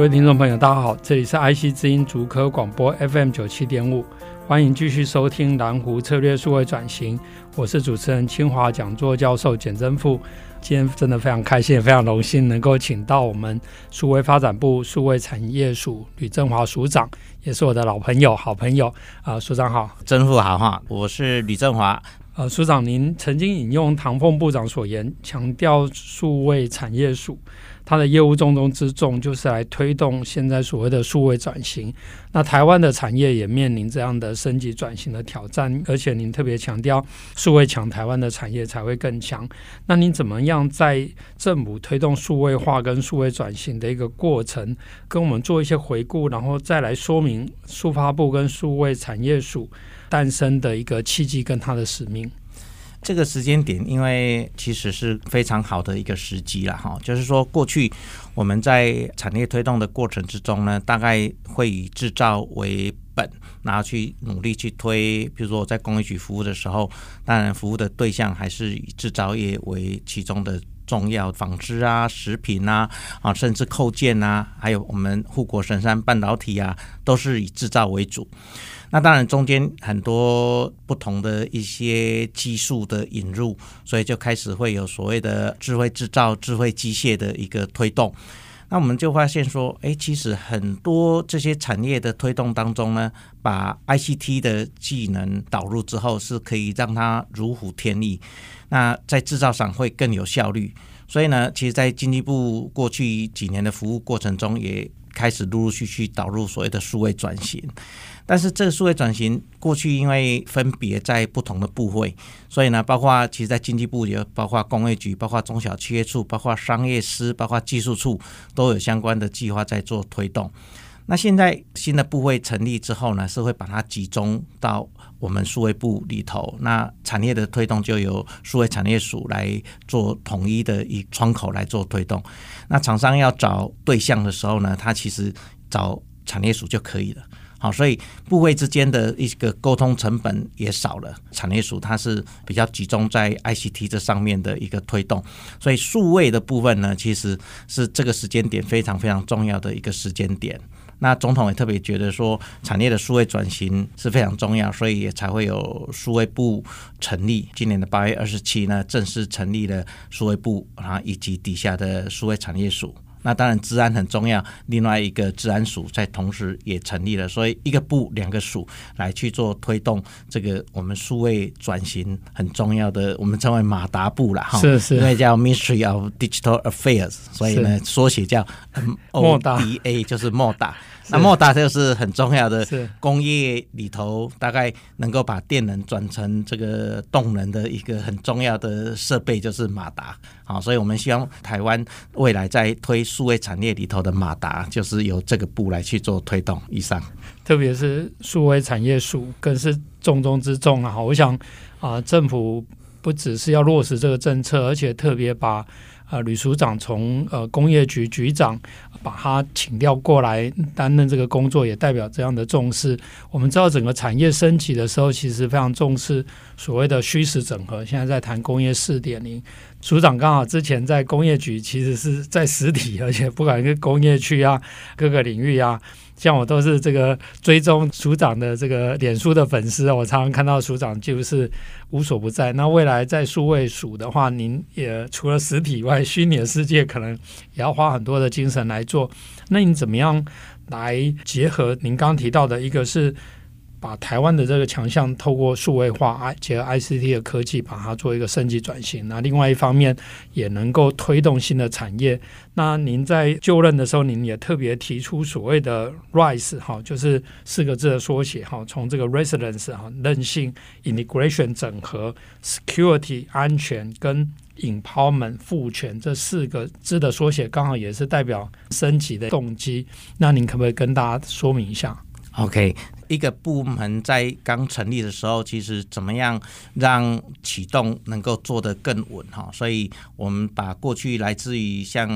各位听众朋友，大家好，这里是 IC 之音竹科广播 FM 九七点五，欢迎继续收听蓝湖策略数位转型，我是主持人清华讲座教授简真富。今天真的非常开心，也非常荣幸能够请到我们数位发展部数位产业署吕振华署长，也是我的老朋友、好朋友啊、呃，署长好，真富好哈，我是吕振华。呃，署长，您曾经引用唐凤部长所言，强调数位产业署。它的业务重中之重就是来推动现在所谓的数位转型。那台湾的产业也面临这样的升级转型的挑战，而且您特别强调数位强，台湾的产业才会更强。那您怎么样在政府推动数位化跟数位转型的一个过程，跟我们做一些回顾，然后再来说明数发部跟数位产业署诞生的一个契机跟它的使命？这个时间点，因为其实是非常好的一个时机了哈。就是说，过去我们在产业推动的过程之中呢，大概会以制造为本，然后去努力去推。比如说我在工业局服务的时候，当然服务的对象还是以制造业为其中的重要，纺织啊、食品啊啊，甚至扣件啊，还有我们护国神山半导体啊，都是以制造为主。那当然，中间很多不同的一些技术的引入，所以就开始会有所谓的智慧制造、智慧机械的一个推动。那我们就发现说，哎，其实很多这些产业的推动当中呢，把 ICT 的技能导入之后，是可以让它如虎添翼。那在制造上会更有效率。所以呢，其实，在经济部过去几年的服务过程中，也开始陆陆续续导入所谓的数位转型。但是这个数位转型过去，因为分别在不同的部会，所以呢，包括其实，在经济部也包括工业局，包括中小企业处，包括商业司，包括技术处，都有相关的计划在做推动。那现在新的部会成立之后呢，是会把它集中到我们数位部里头。那产业的推动就由数位产业署来做统一的一窗口来做推动。那厂商要找对象的时候呢，他其实找产业署就可以了。好，所以部位之间的一个沟通成本也少了。产业署它是比较集中在 ICT 这上面的一个推动，所以数位的部分呢，其实是这个时间点非常非常重要的一个时间点。那总统也特别觉得说，产业的数位转型是非常重要，所以也才会有数位部成立。今年的八月二十七呢，正式成立了数位部啊，以及底下的数位产业署。那当然，治安很重要。另外一个治安署在同时也成立了，所以一个部两个署来去做推动这个我们数位转型很重要的，我们称为马达部了哈。是是，因为叫 Ministry of Digital Affairs，所以呢缩写叫 MODA，就是莫达。那莫达就是很重要的工业里头，大概能够把电能转成这个动能的一个很重要的设备，就是马达。好，所以我们希望台湾未来在推数位产业里头的马达，就是由这个部来去做推动。以上，特别是数位产业数更是重中之重啊！我想啊，政府不只是要落实这个政策，而且特别把。啊，吕署长从呃工业局局长把他请调过来担任这个工作，也代表这样的重视。我们知道整个产业升级的时候，其实非常重视所谓的虚实整合。现在在谈工业四点零，署长刚好之前在工业局，其实是在实体，而且不管是工业区啊，各个领域啊。像我都是这个追踪署长的这个脸书的粉丝，我常常看到署长就是无所不在。那未来在数位数的话，您也除了实体以外，虚拟的世界可能也要花很多的精神来做。那你怎么样来结合您刚刚提到的一个是？把台湾的这个强项透过数位化，结合 ICT 的科技，把它做一个升级转型。那另外一方面，也能够推动新的产业。那您在就任的时候，您也特别提出所谓的 RISE 哈，就是四个字的缩写哈，从这个 Resilience 哈，韧性、Integration 整合、Security 安全跟 empowerment 赋权这四个字的缩写，刚好也是代表升级的动机。那您可不可以跟大家说明一下？OK。一个部门在刚成立的时候，其实怎么样让启动能够做得更稳哈？所以我们把过去来自于像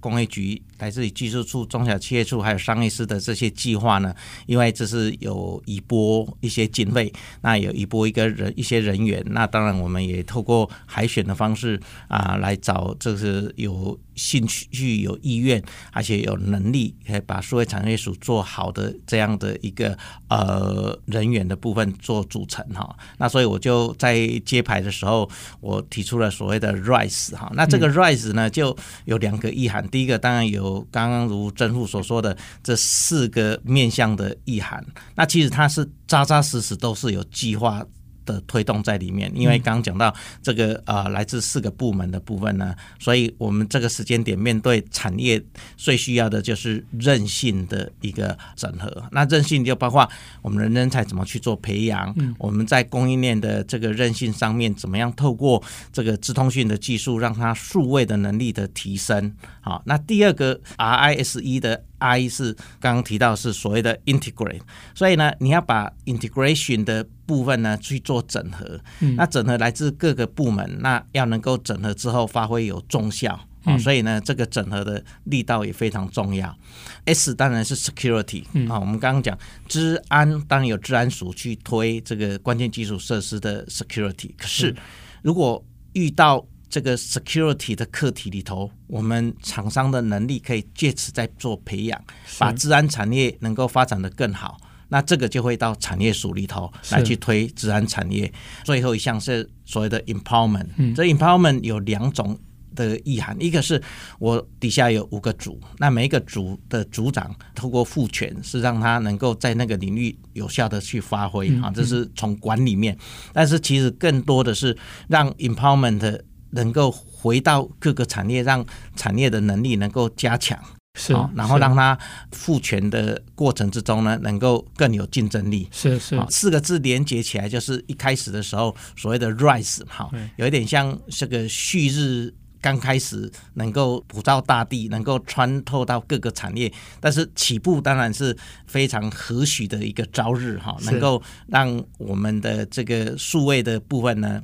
工业局、来自于技术处、中小企业处还有商业司的这些计划呢，因为这是有移拨一些经费，那有移拨一个人一些人员，那当然我们也透过海选的方式啊来找，这是有兴趣、有意愿而且有能力可以把数位产业署做好的这样的一个呃。呃，人员的部分做组成哈，那所以我就在揭牌的时候，我提出了所谓的 RISE 哈，那这个 RISE 呢就有两个意涵，第一个当然有刚刚如正副所说的这四个面向的意涵，那其实它是扎扎实实都是有计划。的推动在里面，因为刚刚讲到这个呃，来自四个部门的部分呢，所以我们这个时间点面对产业最需要的就是韧性的一个整合。那韧性就包括我们的人才怎么去做培养，我们在供应链的这个韧性上面怎么样透过这个智通讯的技术，让它数位的能力的提升。好，那第二个 RISE 的 I 是刚刚提到是所谓的 integrate，所以呢，你要把 integration 的部分呢去做整合，嗯、那整合来自各个部门，那要能够整合之后发挥有重效啊，嗯、所以呢，这个整合的力道也非常重要。S 当然是 security 啊、嗯，我们刚刚讲治安，当然有治安署去推这个关键基础设施的 security，可是如果遇到这个 security 的课题里头，我们厂商的能力可以借此在做培养，把治安产业能够发展得更好。那这个就会到产业署里头来去推资安产业。最后一项是所谓的 empowerment，嗯，这 empowerment 有两种的意涵，一个是我底下有五个组，那每一个组的组长透过赋权，是让他能够在那个领域有效的去发挥啊，这是从管理面。但是其实更多的是让 empowerment。能够回到各个产业，让产业的能力能够加强，是，然后让它赋权的过程之中呢，能够更有竞争力。是是，四个字连接起来，就是一开始的时候所谓的 RISE，哈，有一点像这个旭日刚开始能够普照大地，能够穿透到各个产业，但是起步当然是非常和煦的一个朝日，哈，能够让我们的这个数位的部分呢。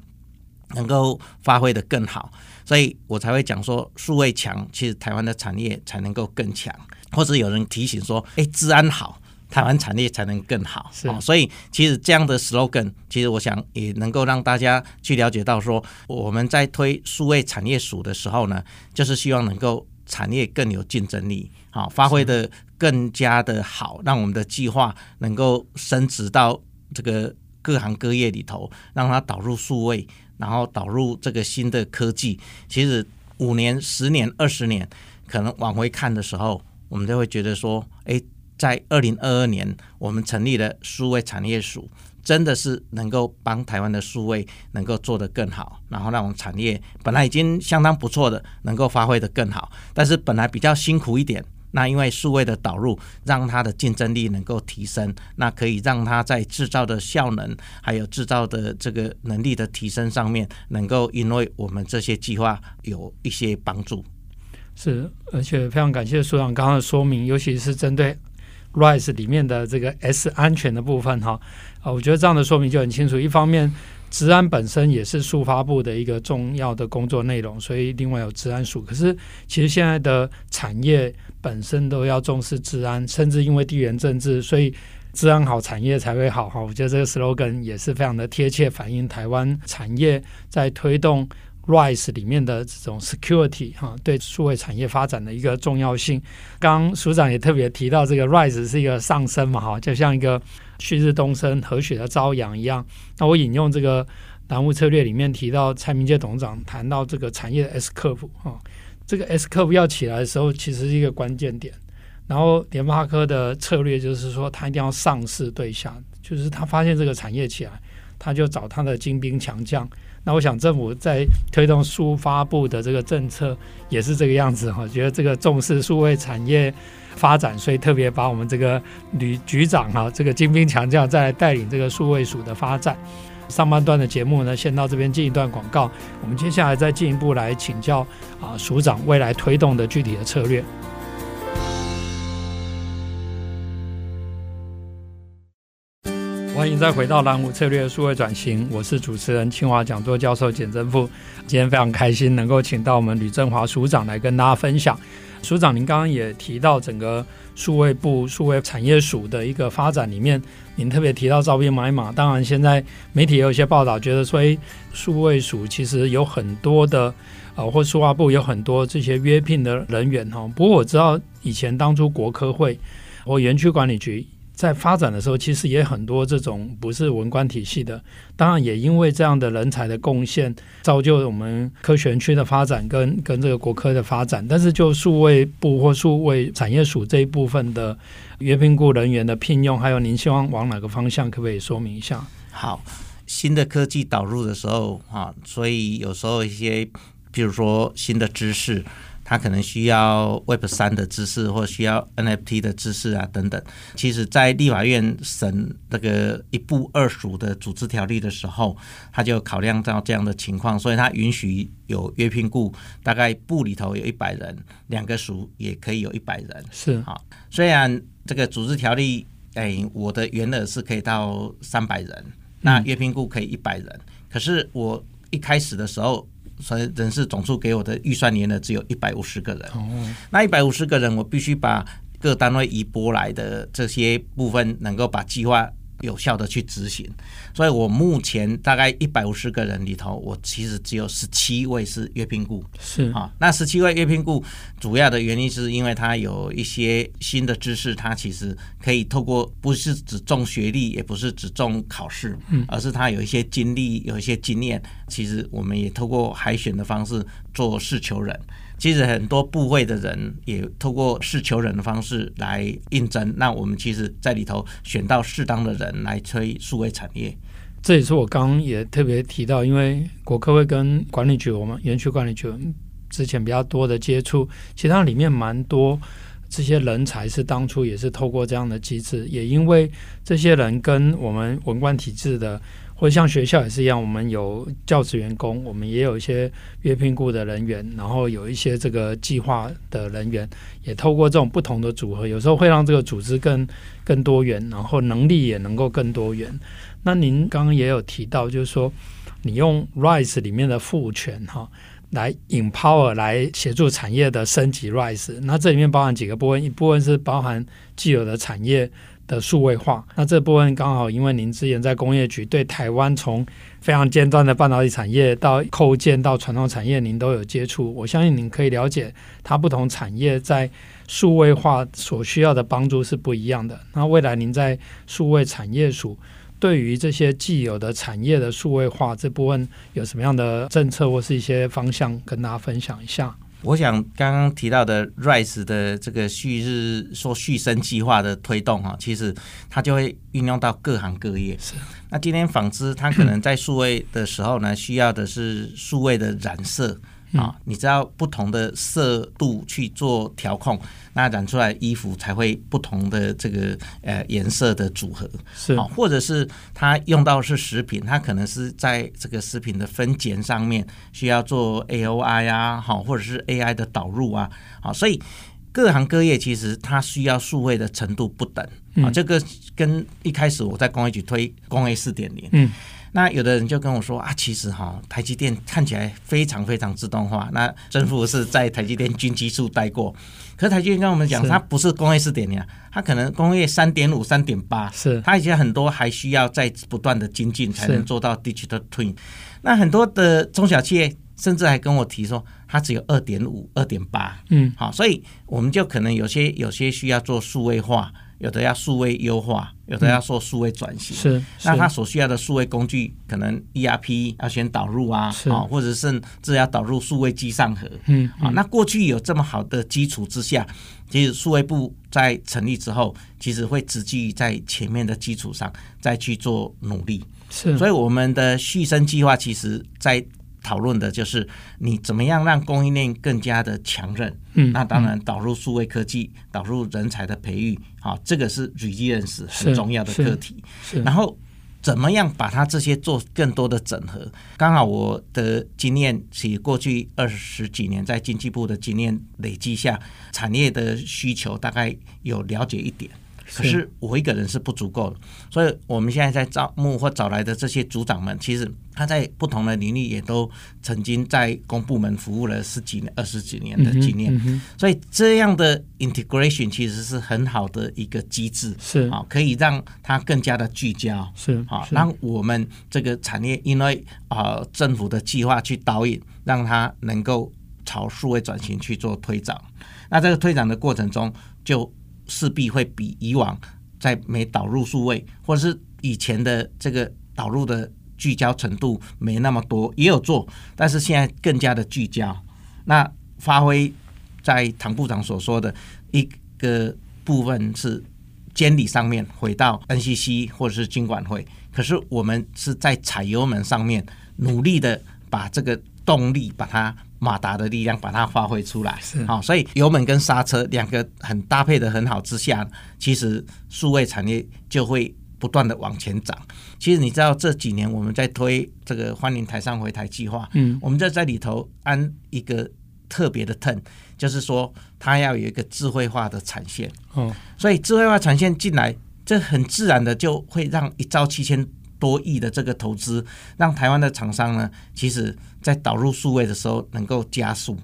能够发挥的更好，所以我才会讲说，数位强，其实台湾的产业才能够更强。或者有人提醒说，哎，治安好，台湾产业才能更好。是、哦，所以其实这样的 slogan，其实我想也能够让大家去了解到说，我们在推数位产业署的时候呢，就是希望能够产业更有竞争力，好、哦，发挥的更加的好，让我们的计划能够升值到这个各行各业里头，让它导入数位。然后导入这个新的科技，其实五年、十年、二十年，可能往回看的时候，我们就会觉得说，哎，在二零二二年，我们成立了数位产业署，真的是能够帮台湾的数位能够做得更好，然后让我们产业本来已经相当不错的，能够发挥得更好，但是本来比较辛苦一点。那因为数位的导入，让它的竞争力能够提升，那可以让它在制造的效能，还有制造的这个能力的提升上面，能够因为我们这些计划有一些帮助。是，而且非常感谢署长刚刚的说明，尤其是针对 RISE 里面的这个 S 安全的部分哈啊，我觉得这样的说明就很清楚。一方面，治安本身也是数发部的一个重要的工作内容，所以另外有治安署。可是，其实现在的产业本身都要重视治安，甚至因为地缘政治，所以治安好，产业才会好。哈，我觉得这个 slogan 也是非常的贴切，反映台湾产业在推动 RISE 里面的这种 security 哈，对数位产业发展的一个重要性。刚署长也特别提到，这个 RISE 是一个上升嘛，哈，就像一个旭日东升、和煦的朝阳一样。那我引用这个蓝图策略里面提到，蔡明介董事长谈到这个产业的 S curve 哈。这个 S 科不要起来的时候，其实是一个关键点。然后联发科的策略就是说，他一定要上市对象，就是他发现这个产业起来，他就找他的精兵强将。那我想政府在推动数发布的这个政策也是这个样子哈，觉得这个重视数位产业发展，所以特别把我们这个吕局长哈，这个精兵强将再带领这个数位署的发展。上半段的节目呢，先到这边进一段广告，我们接下来再进一步来请教啊署长未来推动的具体的策略。欢迎再回到蓝湖策略数位转型，我是主持人清华讲座教授简正富。今天非常开心能够请到我们吕正华署长来跟大家分享。署长，您刚刚也提到整个数位部数位产业署的一个发展里面，您特别提到招聘买马。当然，现在媒体也有一些报道，觉得说，诶，数位署其实有很多的，呃，或数化部有很多这些约聘的人员哈。不过我知道以前当初国科会或园区管理局。在发展的时候，其实也很多这种不是文官体系的，当然也因为这样的人才的贡献，造就我们科学园区的发展跟跟这个国科的发展。但是就数位部或数位产业署这一部分的约聘雇人员的聘用，还有您希望往哪个方向，可不可以说明一下？好，新的科技导入的时候啊，所以有时候一些，比如说新的知识。他可能需要 Web 三的知识，或需要 NFT 的知识啊，等等。其实，在立法院审这个一部二署的组织条例的时候，他就考量到这样的情况，所以他允许有约聘雇，大概部里头有一百人，两个署也可以有一百人。是啊，虽然这个组织条例，哎，我的原额是可以到三百人，那约聘雇可以一百人，可是我一开始的时候。所以人事总数给我的预算年呢，只有一百五十个人。哦，那一百五十个人，我必须把各单位移拨来的这些部分，能够把计划。有效的去执行，所以我目前大概一百五十个人里头，我其实只有十七位是月聘雇。是啊，那十七位月聘雇，主要的原因是因为他有一些新的知识，他其实可以透过不是只重学历，也不是只重考试，嗯，而是他有一些经历，有一些经验，其实我们也透过海选的方式做试求人。其实很多部会的人也透过试求人的方式来应征，那我们其实在里头选到适当的人来推数位产业。这也是我刚刚也特别提到，因为国科会跟管理局，我们园区管理局之前比较多的接触，其实它里面蛮多这些人才是当初也是透过这样的机制，也因为这些人跟我们文官体制的。或者像学校也是一样，我们有教职员工，我们也有一些约聘雇的人员，然后有一些这个计划的人员，也透过这种不同的组合，有时候会让这个组织更更多元，然后能力也能够更多元。那您刚刚也有提到，就是说你用 RISE 里面的赋权哈，来 empower 来协助产业的升级 RISE，那这里面包含几个部分，一部分是包含既有的产业。的数位化，那这部分刚好，因为您之前在工业局对台湾从非常尖端的半导体产业到扣件到传统产业，您都有接触。我相信您可以了解它不同产业在数位化所需要的帮助是不一样的。那未来您在数位产业署对于这些既有的产业的数位化这部分有什么样的政策或是一些方向，跟大家分享一下？我想刚刚提到的 RISE 的这个旭日说旭升计划的推动哈，其实它就会运用到各行各业。是。那今天纺织它可能在数位的时候呢，需要的是数位的染色。啊，你知道不同的色度去做调控，那染出来衣服才会不同的这个呃颜色的组合。是。啊，或者是它用到是食品，它可能是在这个食品的分拣上面需要做 AOI 啊，好，或者是 AI 的导入啊，好，所以各行各业其实它需要数位的程度不等。啊，这个跟一开始我在工业局推工业四点零，嗯。那有的人就跟我说啊，其实哈，台积电看起来非常非常自动化。那政府是在台积电军机处待过，可是台积电跟我们讲，它不是工业四点零，它可能工业三点五、三点八，是它以前很多还需要再不断的精进，才能做到 digital twin。那很多的中小企业甚至还跟我提说，它只有二点五、二点八，嗯，好，所以我们就可能有些有些需要做数位化。有的要数位优化，有的要做数位转型。是，那他所需要的数位工具，可能 ERP 要先导入啊，啊，或者是这要导入数位机上盒。嗯，啊，那过去有这么好的基础之下，其实数位部在成立之后，其实会直接在前面的基础上再去做努力。是，所以我们的续生计划，其实在。讨论的就是你怎么样让供应链更加的强韧，嗯，那当然导入数位科技，导入人才的培育，好，这个是 resilience 很重要的课题。是，然后怎么样把它这些做更多的整合？刚好我的经验，其实过去二十几年在经济部的经验累积下，产业的需求大概有了解一点。可是我一个人是不足够的，所以我们现在在招募或找来的这些组长们，其实他在不同的领域也都曾经在公部门服务了十几年、二十几年的经验，嗯嗯、所以这样的 integration 其实是很好的一个机制，是。啊，可以让它更加的聚焦，是啊，让我们这个产业因为啊政府的计划去导引，让它能够朝数位转型去做推展。那这个推展的过程中就。势必会比以往在没导入数位，或者是以前的这个导入的聚焦程度没那么多，也有做，但是现在更加的聚焦。那发挥在唐部长所说的一个部分是监理上面回到 NCC 或者是经管会，可是我们是在踩油门上面努力的把这个动力把它。马达的力量把它发挥出来，是。好，所以油门跟刹车两个很搭配的很好之下，其实数位产业就会不断的往前涨。其实你知道这几年我们在推这个欢迎台上回台计划，嗯，我们就在里头安一个特别的 turn，就是说它要有一个智慧化的产线，哦，所以智慧化产线进来，这很自然的就会让一兆七千多亿的这个投资，让台湾的厂商呢，其实在导入数位的时候能够加速。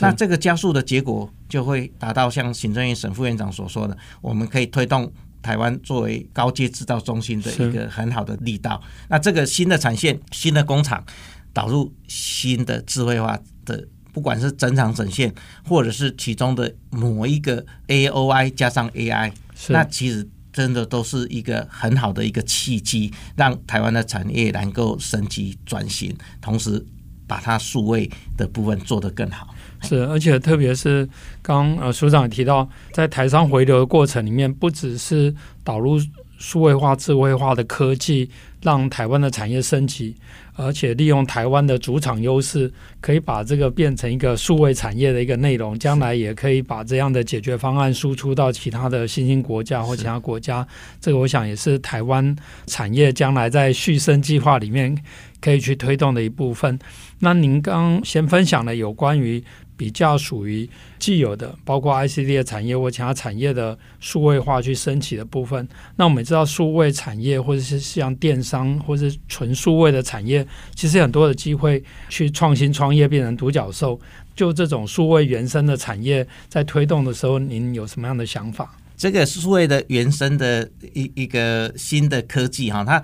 那这个加速的结果，就会达到像行政院沈副院长所说的，我们可以推动台湾作为高阶制造中心的一个很好的力道。那这个新的产线、新的工厂导入新的智慧化的，不管是整厂整线，或者是其中的某一个 AOI 加上 AI，那其实。真的都是一个很好的一个契机，让台湾的产业能够升级转型，同时把它数位的部分做得更好。是，而且特别是刚呃署长提到，在台商回流的过程里面，不只是导入数位化、智慧化的科技，让台湾的产业升级。而且利用台湾的主场优势，可以把这个变成一个数位产业的一个内容，将来也可以把这样的解决方案输出到其他的新兴国家或其他国家。这个我想也是台湾产业将来在续生计划里面可以去推动的一部分。那您刚先分享了有关于。比较属于既有的，包括 ICT 的产业或其他产业的数位化去升级的部分。那我们知道，数位产业或者是像电商或者是纯数位的产业，其实很多的机会去创新创业，变成独角兽。就这种数位原生的产业，在推动的时候，您有什么样的想法？这个数位的原生的一一个新的科技哈，它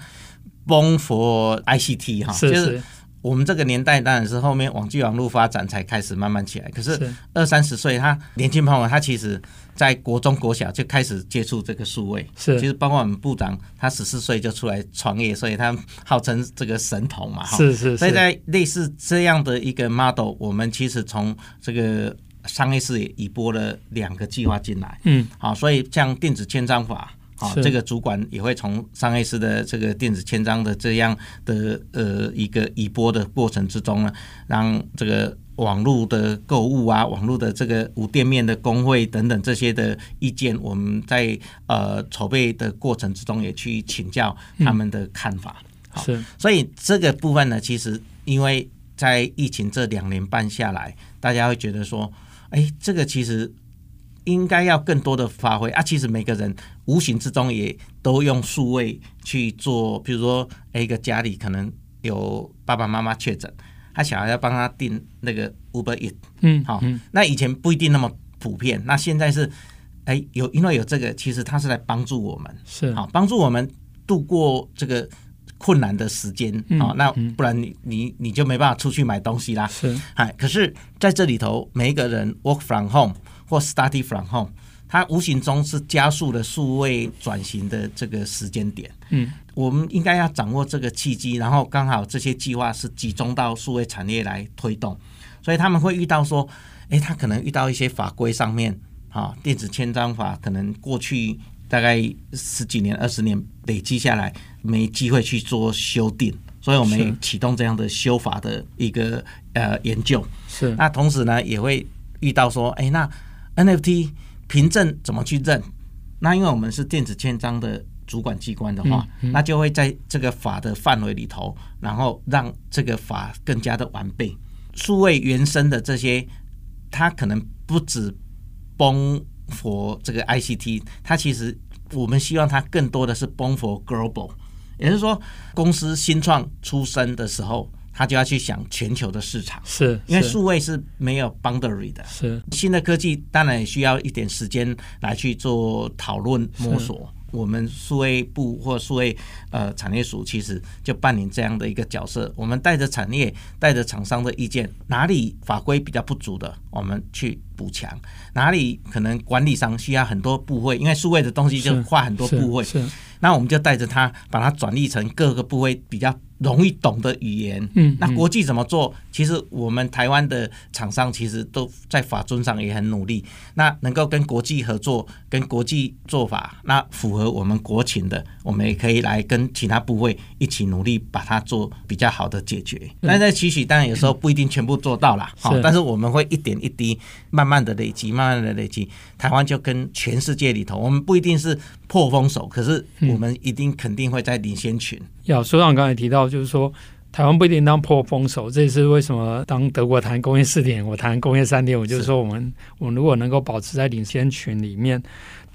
born for ICT 哈，是是。我们这个年代当然是后面网际网络发展才开始慢慢起来。可是二三十岁，他年轻朋友，他其实在国中、国小就开始接触这个数位。是，其实包括我们部长，他十四岁就出来创业，所以他号称这个神童嘛。是是是。所以在类似这样的一个 model，我们其实从这个商业司也移拨了两个计划进来。嗯。好，所以像电子签章法。啊，这个主管也会从商业司的这个电子签章的这样的呃一个移拨的过程之中呢，让这个网络的购物啊，网络的这个无店面的工会等等这些的意见，我们在呃筹备的过程之中也去请教他们的看法。好，是，所以这个部分呢，其实因为在疫情这两年半下来，大家会觉得说，哎，这个其实。应该要更多的发挥啊！其实每个人无形之中也都用数位去做，比如说，一个家里可能有爸爸妈妈确诊，他小孩要帮他订那个 Uber 嗯，好，那以前不一定那么普遍，那现在是，哎，有因为有这个，其实他是来帮助我们，是好帮助我们度过这个困难的时间啊。那不然你你你就没办法出去买东西啦，是，哎，可是在这里头，每一个人 work from home。或 study from home，它无形中是加速了数位转型的这个时间点。嗯，我们应该要掌握这个契机，然后刚好这些计划是集中到数位产业来推动，所以他们会遇到说，诶，他可能遇到一些法规上面，啊，电子签章法可能过去大概十几年、二十年累积下来，没机会去做修订，所以我们也启动这样的修法的一个呃研究。是，那同时呢，也会遇到说，诶，那 NFT 凭证怎么去认？那因为我们是电子签章的主管机关的话，嗯嗯、那就会在这个法的范围里头，然后让这个法更加的完备。数位原生的这些，它可能不止帮 for 这个 ICT，它其实我们希望它更多的是帮 for global，也就是说，公司新创出生的时候，他就要去想全球的市场，是因为数位是没有 boundary 的，是。新的科技当然也需要一点时间来去做讨论摸索。我们数位部或数位呃产业署其实就扮演这样的一个角色，我们带着产业、带着厂商的意见，哪里法规比较不足的，我们去补强；哪里可能管理上需要很多部位，因为数位的东西就画很多部位，那我们就带着它把它转译成各个部位比较。容易懂的语言，嗯，那国际怎么做？其实我们台湾的厂商其实都在法尊上也很努力。那能够跟国际合作，跟国际做法，那符合我们国情的，我们也可以来跟其他部位一起努力，把它做比较好的解决。但在期许，当然有时候不一定全部做到了，好，但是我们会一点一滴，慢慢的累积，慢慢的累积。台湾就跟全世界里头，我们不一定是破风手，可是我们一定肯定会在领先群。要所长刚才提到，就是说台湾不一定当破风手，这也是为什么当德国谈工业四点，我谈工业三点，我就是说我们我们如果能够保持在领先群里面，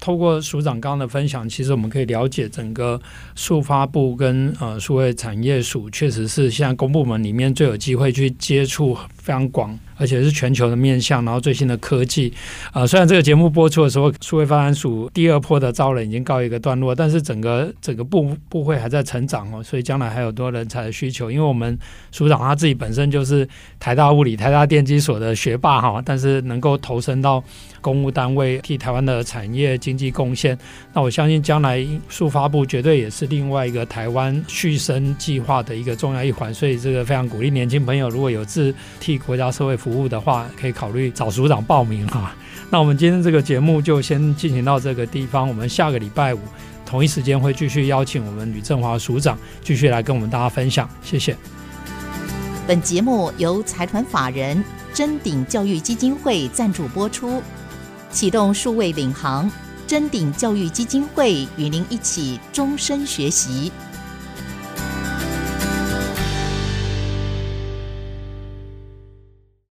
透过署长刚刚的分享，其实我们可以了解整个数发部跟呃数位产业署，确实是现在公部门里面最有机会去接触非常广。而且是全球的面向，然后最新的科技，呃，虽然这个节目播出的时候，数位发展署第二波的招人已经告一个段落，但是整个整个部部会还在成长哦，所以将来还有多人才的需求。因为我们署长他自己本身就是台大物理、台大电机所的学霸哈，但是能够投身到公务单位，替台湾的产业经经济贡献，那我相信将来数发布绝对也是另外一个台湾续生计划的一个重要一环。所以这个非常鼓励年轻朋友，如果有志替国家社会服务。的话，可以考虑找署长报名哈。那我们今天这个节目就先进行到这个地方。我们下个礼拜五同一时间会继续邀请我们吕振华署长继续来跟我们大家分享。谢谢。本节目由财团法人臻鼎教育基金会赞助播出。启动数位领航，臻鼎教育基金会与您一起终身学习。